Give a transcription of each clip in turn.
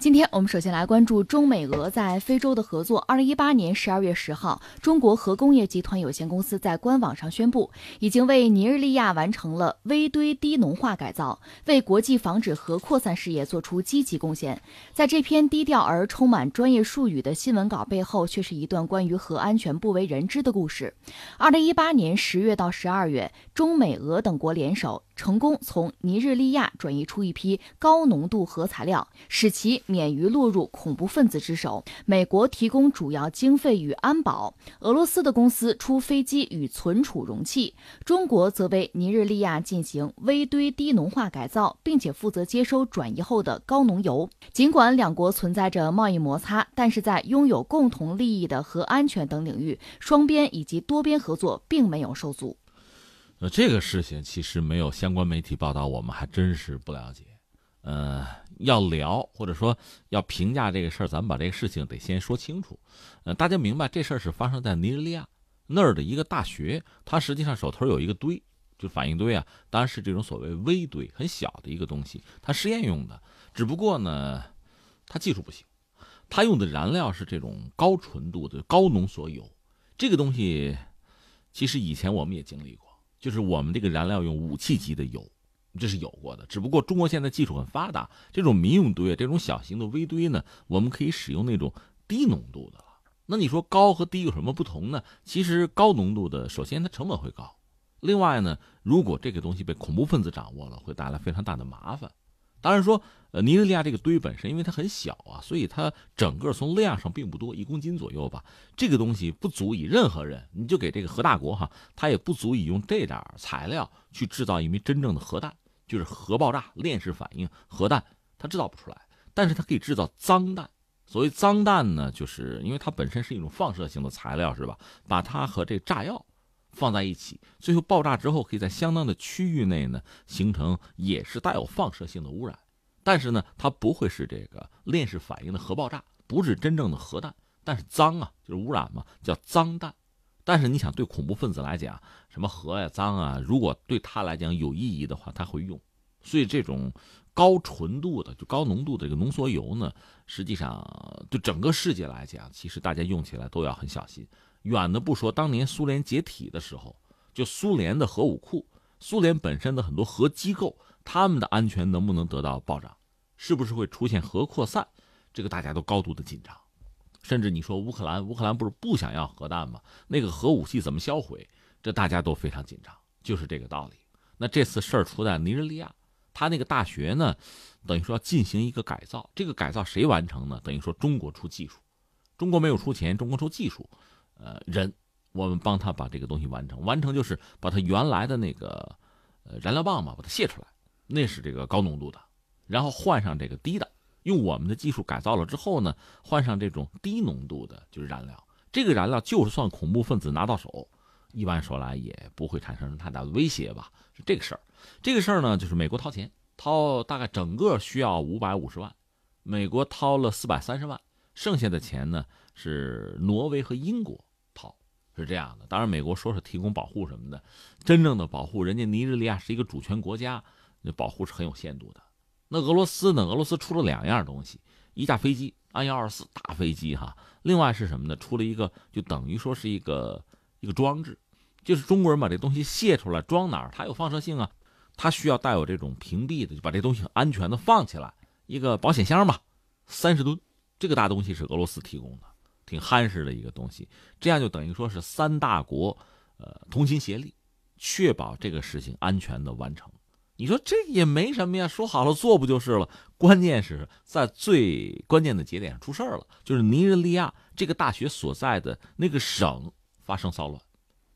今天我们首先来关注中美俄在非洲的合作。二零一八年十二月十号，中国核工业集团有限公司在官网上宣布，已经为尼日利亚完成了微堆低浓化改造，为国际防止核扩散事业做出积极贡献。在这篇低调而充满专业术语的新闻稿背后，却是一段关于核安全不为人知的故事。二零一八年十月到十二月，中美俄等国联手。成功从尼日利亚转移出一批高浓度核材料，使其免于落入恐怖分子之手。美国提供主要经费与安保，俄罗斯的公司出飞机与存储容器，中国则为尼日利亚进行微堆低浓化改造，并且负责接收转移后的高浓油。尽管两国存在着贸易摩擦，但是在拥有共同利益的核安全等领域，双边以及多边合作并没有受阻。那这个事情其实没有相关媒体报道，我们还真是不了解。呃，要聊或者说要评价这个事儿，咱们把这个事情得先说清楚。呃，大家明白这事儿是发生在尼日利亚那儿的一个大学，它实际上手头有一个堆，就反应堆啊，当然是这种所谓微堆，很小的一个东西，它实验用的。只不过呢，它技术不行，它用的燃料是这种高纯度的高浓缩铀。这个东西其实以前我们也经历过。就是我们这个燃料用武器级的油，这是有过的。只不过中国现在技术很发达，这种民用堆、这种小型的微堆呢，我们可以使用那种低浓度的了。那你说高和低有什么不同呢？其实高浓度的，首先它成本会高，另外呢，如果这个东西被恐怖分子掌握了，会带来非常大的麻烦。当然说，呃，尼日利亚这个堆本身因为它很小啊，所以它整个从量上并不多，一公斤左右吧。这个东西不足以任何人，你就给这个核大国哈，它也不足以用这点材料去制造一枚真正的核弹，就是核爆炸、链式反应核弹，它制造不出来。但是它可以制造脏弹。所谓脏弹呢，就是因为它本身是一种放射性的材料，是吧？把它和这炸药。放在一起，最后爆炸之后，可以在相当的区域内呢形成也是带有放射性的污染，但是呢，它不会是这个链式反应的核爆炸，不是真正的核弹，但是脏啊，就是污染嘛，叫脏弹。但是你想，对恐怖分子来讲，什么核呀、脏啊，如果对他来讲有意义的话，他会用。所以这种高纯度的、就高浓度的这个浓缩铀呢，实际上对整个世界来讲，其实大家用起来都要很小心。远的不说，当年苏联解体的时候，就苏联的核武库、苏联本身的很多核机构，他们的安全能不能得到保障？是不是会出现核扩散？这个大家都高度的紧张。甚至你说乌克兰，乌克兰不是不想要核弹吗？那个核武器怎么销毁？这大家都非常紧张，就是这个道理。那这次事儿出在尼日利亚，他那个大学呢，等于说要进行一个改造。这个改造谁完成呢？等于说中国出技术，中国没有出钱，中国出技术。呃，人，我们帮他把这个东西完成，完成就是把他原来的那个，呃，燃料棒嘛，把它卸出来，那是这个高浓度的，然后换上这个低的，用我们的技术改造了之后呢，换上这种低浓度的，就是燃料。这个燃料就是算恐怖分子拿到手，一般说来也不会产生太大的威胁吧？是这个事儿。这个事儿呢，就是美国掏钱，掏大概整个需要五百五十万，美国掏了四百三十万，剩下的钱呢是挪威和英国。是这样的，当然美国说是提供保护什么的，真正的保护，人家尼日利亚是一个主权国家，那保护是很有限度的。那俄罗斯呢？俄罗斯出了两样东西，一架飞机安幺二四大飞机哈，另外是什么呢？出了一个就等于说是一个一个装置，就是中国人把这东西卸出来装哪儿？它有放射性啊，它需要带有这种屏蔽的，就把这东西安全的放起来，一个保险箱吧，三十吨，这个大东西是俄罗斯提供的。挺憨实的一个东西，这样就等于说是三大国，呃，同心协力，确保这个事情安全的完成。你说这也没什么呀，说好了做不就是了？关键是在最关键的节点上出事了，就是尼日利亚这个大学所在的那个省发生骚乱，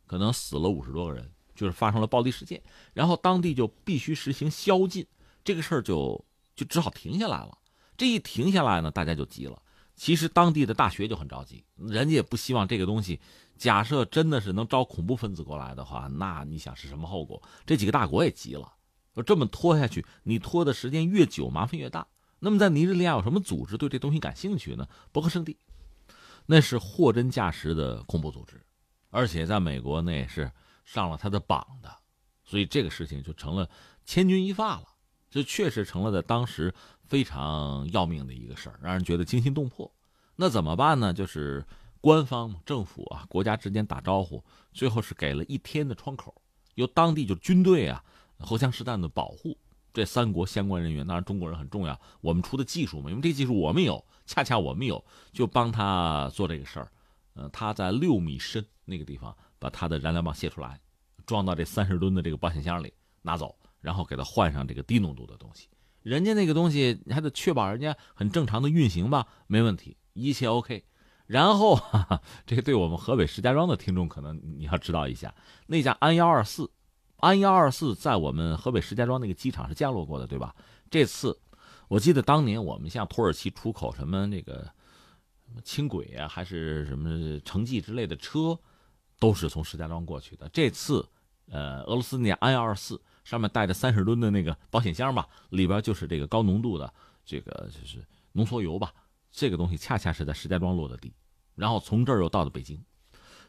可能死了五十多个人，就是发生了暴力事件，然后当地就必须实行宵禁，这个事儿就就只好停下来了。这一停下来呢，大家就急了。其实当地的大学就很着急，人家也不希望这个东西。假设真的是能招恐怖分子过来的话，那你想是什么后果？这几个大国也急了，说这么拖下去，你拖的时间越久，麻烦越大。那么在尼日利亚有什么组织对这东西感兴趣呢？伯克圣地，那是货真价实的恐怖组织，而且在美国那也是上了他的榜的，所以这个事情就成了千钧一发了，就确实成了在当时。非常要命的一个事儿，让人觉得惊心动魄。那怎么办呢？就是官方政府啊，国家之间打招呼，最后是给了一天的窗口，由当地就军队啊，荷枪实弹的保护这三国相关人员。当然，中国人很重要，我们出的技术嘛，因为这技术我们有，恰恰我们有，就帮他做这个事儿。嗯，他在六米深那个地方把他的燃料棒卸出来，装到这三十吨的这个保险箱里拿走，然后给他换上这个低浓度的东西。人家那个东西你还得确保人家很正常的运行吧，没问题，一切 OK。然后，哈哈，这个对我们河北石家庄的听众可能你要知道一下，那架安幺二四，安幺二四在我们河北石家庄那个机场是降落过的，对吧？这次我记得当年我们向土耳其出口什么那个。轻轨啊，还是什么城际之类的车，都是从石家庄过去的。这次，呃，俄罗斯那安幺二四上面带着三十吨的那个保险箱吧，里边就是这个高浓度的这个就是浓缩铀吧。这个东西恰恰是在石家庄落的地，然后从这儿又到了北京。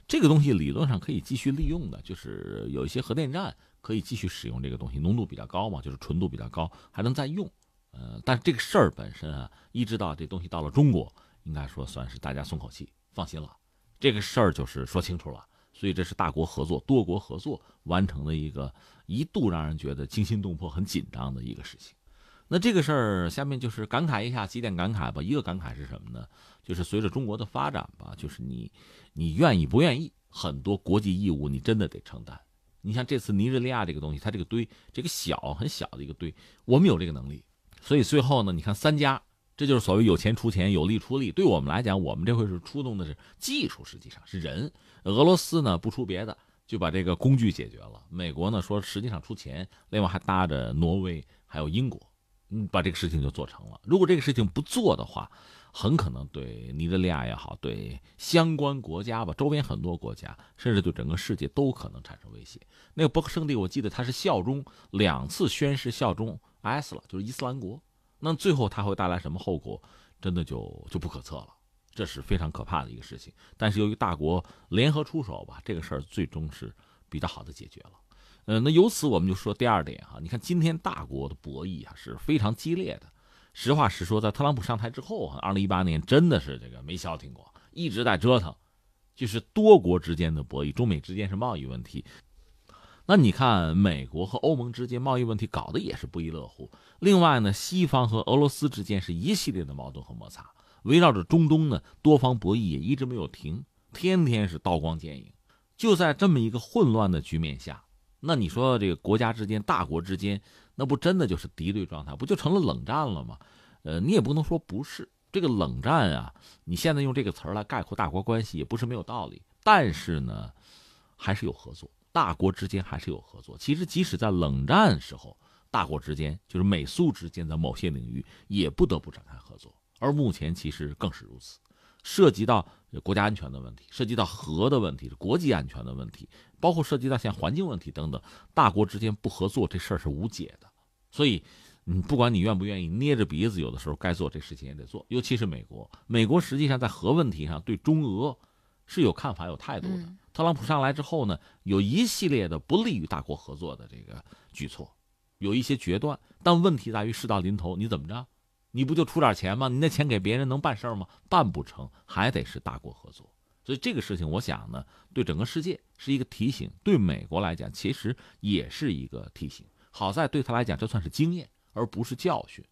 这个东西理论上可以继续利用的，就是有一些核电站可以继续使用这个东西，浓度比较高嘛，就是纯度比较高，还能再用。呃，但是这个事儿本身啊，一直到这东西到了中国。应该说算是大家松口气，放心了。这个事儿就是说清楚了，所以这是大国合作、多国合作完成的一个一度让人觉得惊心动魄、很紧张的一个事情。那这个事儿下面就是感慨一下几点感慨吧。一个感慨是什么呢？就是随着中国的发展吧，就是你你愿意不愿意，很多国际义务你真的得承担。你像这次尼日利亚这个东西，它这个堆这个小很小的一个堆，我们有这个能力，所以最后呢，你看三家。这就是所谓有钱出钱，有力出力。对我们来讲，我们这回是出动的是技术，实际上是人。俄罗斯呢不出别的，就把这个工具解决了。美国呢说实际上出钱，另外还搭着挪威还有英国，嗯，把这个事情就做成了。如果这个事情不做的话，很可能对尼日利亚也好，对相关国家吧，周边很多国家，甚至对整个世界都可能产生威胁。那个伯克圣地，我记得他是效忠两次宣誓效忠 IS 了，就是伊斯兰国。那最后它会带来什么后果，真的就就不可测了，这是非常可怕的一个事情。但是由于大国联合出手吧，这个事儿最终是比较好的解决了。呃，那由此我们就说第二点哈，你看今天大国的博弈啊是非常激烈的。实话实说，在特朗普上台之后啊，二零一八年真的是这个没消停过，一直在折腾，就是多国之间的博弈，中美之间是贸易问题。那你看，美国和欧盟之间贸易问题搞得也是不亦乐乎。另外呢，西方和俄罗斯之间是一系列的矛盾和摩擦，围绕着中东呢，多方博弈也一直没有停，天天是刀光剑影。就在这么一个混乱的局面下，那你说这个国家之间、大国之间，那不真的就是敌对状态，不就成了冷战了吗？呃，你也不能说不是这个冷战啊。你现在用这个词儿来概括大国关系，也不是没有道理。但是呢，还是有合作。大国之间还是有合作。其实，即使在冷战时候，大国之间就是美苏之间，在某些领域也不得不展开合作。而目前其实更是如此，涉及到国家安全的问题，涉及到核的问题，国际安全的问题，包括涉及到像环境问题等等，大国之间不合作这事儿是无解的。所以，嗯，不管你愿不愿意，捏着鼻子，有的时候该做这事情也得做。尤其是美国，美国实际上在核问题上对中俄是有看法、有态度的。特朗普上来之后呢，有一系列的不利于大国合作的这个举措，有一些决断。但问题在于事到临头，你怎么着？你不就出点钱吗？你那钱给别人能办事吗？办不成，还得是大国合作。所以这个事情，我想呢，对整个世界是一个提醒，对美国来讲，其实也是一个提醒。好在对他来讲，这算是经验。而不是教训。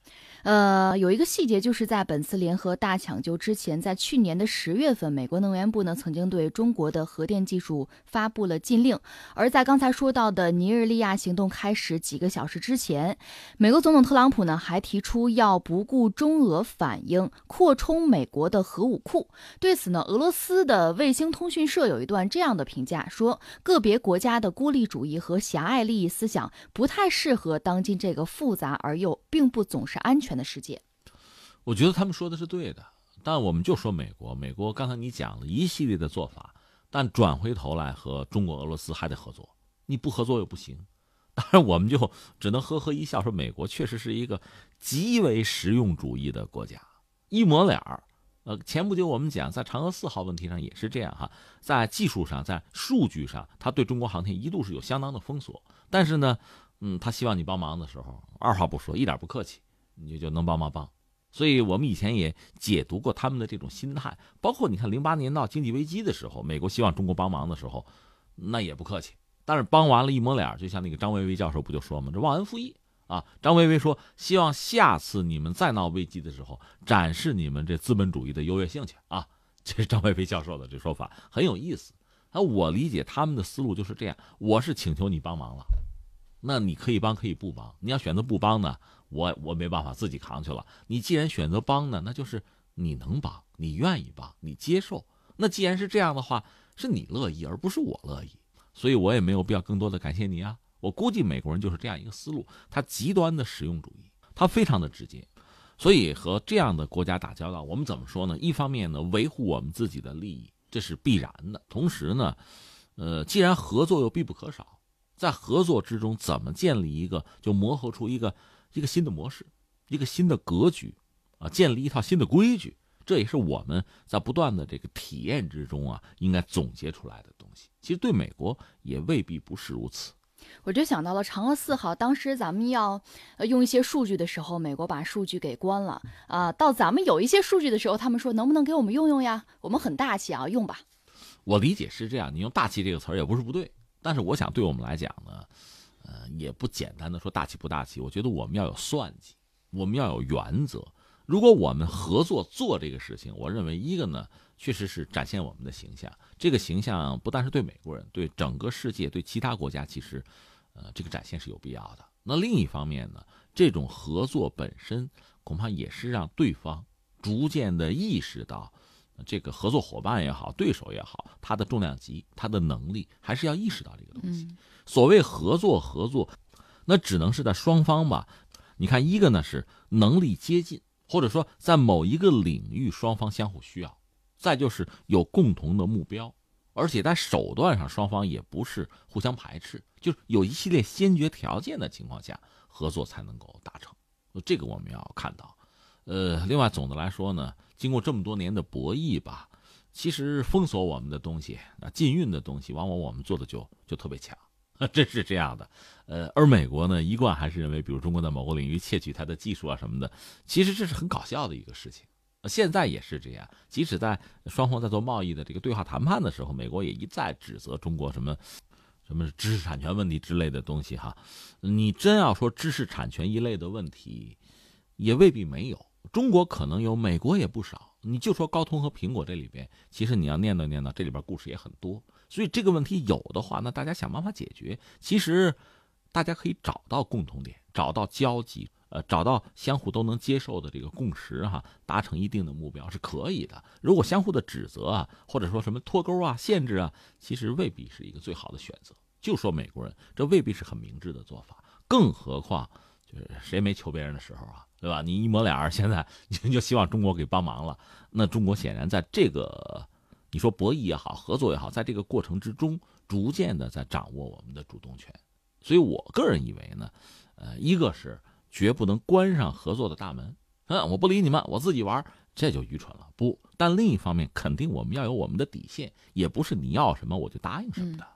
呃，有一个细节，就是在本次联合大抢救之前，在去年的十月份，美国能源部呢曾经对中国的核电技术发布了禁令。而在刚才说到的尼日利亚行动开始几个小时之前，美国总统特朗普呢还提出要不顾中俄反应，扩充美国的核武库。对此呢，俄罗斯的卫星通讯社有一段这样的评价，说个别国家的孤立主义和狭隘利益思想不太适合当今这个复杂而。而又并不总是安全的世界，我觉得他们说的是对的。但我们就说美国，美国刚才你讲了一系列的做法，但转回头来和中国、俄罗斯还得合作，你不合作又不行。当然，我们就只能呵呵一笑，说美国确实是一个极为实用主义的国家，一抹脸儿。呃，前不久我们讲在嫦娥四号问题上也是这样哈，在技术上、在数据上，他对中国航天一度是有相当的封锁，但是呢。嗯，他希望你帮忙的时候，二话不说，一点不客气，你就就能帮忙帮。所以我们以前也解读过他们的这种心态，包括你看零八年闹经济危机的时候，美国希望中国帮忙的时候，那也不客气。但是帮完了，一抹脸，就像那个张维为教授不就说吗？这忘恩负义啊！张维为说，希望下次你们再闹危机的时候，展示你们这资本主义的优越性去啊！这是张维为教授的这说法很有意思。那我理解他们的思路就是这样：我是请求你帮忙了，那你可以帮可以不帮，你要选择不帮呢？我我没办法自己扛去了。你既然选择帮呢，那就是你能帮，你愿意帮，你接受。那既然是这样的话，是你乐意，而不是我乐意。所以我也没有必要更多的感谢你啊。我估计美国人就是这样一个思路，他极端的实用主义，他非常的直接。所以和这样的国家打交道，我们怎么说呢？一方面呢，维护我们自己的利益，这是必然的；同时呢，呃，既然合作又必不可少，在合作之中怎么建立一个，就磨合出一个。一个新的模式，一个新的格局，啊，建立一套新的规矩，这也是我们在不断的这个体验之中啊，应该总结出来的东西。其实对美国也未必不是如此。我就想到了嫦娥四号，当时咱们要呃用一些数据的时候，美国把数据给关了啊。到咱们有一些数据的时候，他们说能不能给我们用用呀？我们很大气啊，用吧。我理解是这样，你用“大气”这个词儿也不是不对，但是我想对我们来讲呢。呃，也不简单的说大气不大气，我觉得我们要有算计，我们要有原则。如果我们合作做这个事情，我认为一个呢，确实是展现我们的形象。这个形象不但是对美国人，对整个世界，对其他国家，其实，呃，这个展现是有必要的。那另一方面呢，这种合作本身恐怕也是让对方逐渐的意识到，这个合作伙伴也好，对手也好，他的重量级，他的能力，还是要意识到这个东西。所谓合作，合作，那只能是在双方吧。你看，一个呢是能力接近，或者说在某一个领域双方相互需要；再就是有共同的目标，而且在手段上双方也不是互相排斥，就是有一系列先决条件的情况下，合作才能够达成。这个我们要看到。呃，另外总的来说呢，经过这么多年的博弈吧，其实封锁我们的东西啊，禁运的东西，往往我们做的就就特别强。真是这样的，呃，而美国呢，一贯还是认为，比如中国在某个领域窃取它的技术啊什么的，其实这是很搞笑的一个事情。现在也是这样，即使在双方在做贸易的这个对话谈判的时候，美国也一再指责中国什么什么知识产权问题之类的东西哈。你真要说知识产权一类的问题，也未必没有，中国可能有，美国也不少。你就说高通和苹果这里边，其实你要念叨念叨，这里边故事也很多。所以这个问题有的话，那大家想办法解决。其实，大家可以找到共同点，找到交集，呃，找到相互都能接受的这个共识，哈，达成一定的目标是可以的。如果相互的指责啊，或者说什么脱钩啊、限制啊，其实未必是一个最好的选择。就说美国人，这未必是很明智的做法。更何况，就是谁没求别人的时候啊？对吧？你一抹脸儿，现在 你就希望中国给帮忙了。那中国显然在这个，你说博弈也好，合作也好，在这个过程之中，逐渐的在掌握我们的主动权。所以我个人以为呢，呃，一个是绝不能关上合作的大门，嗯，我不理你们，我自己玩，这就愚蠢了。不但另一方面，肯定我们要有我们的底线，也不是你要什么我就答应什么的。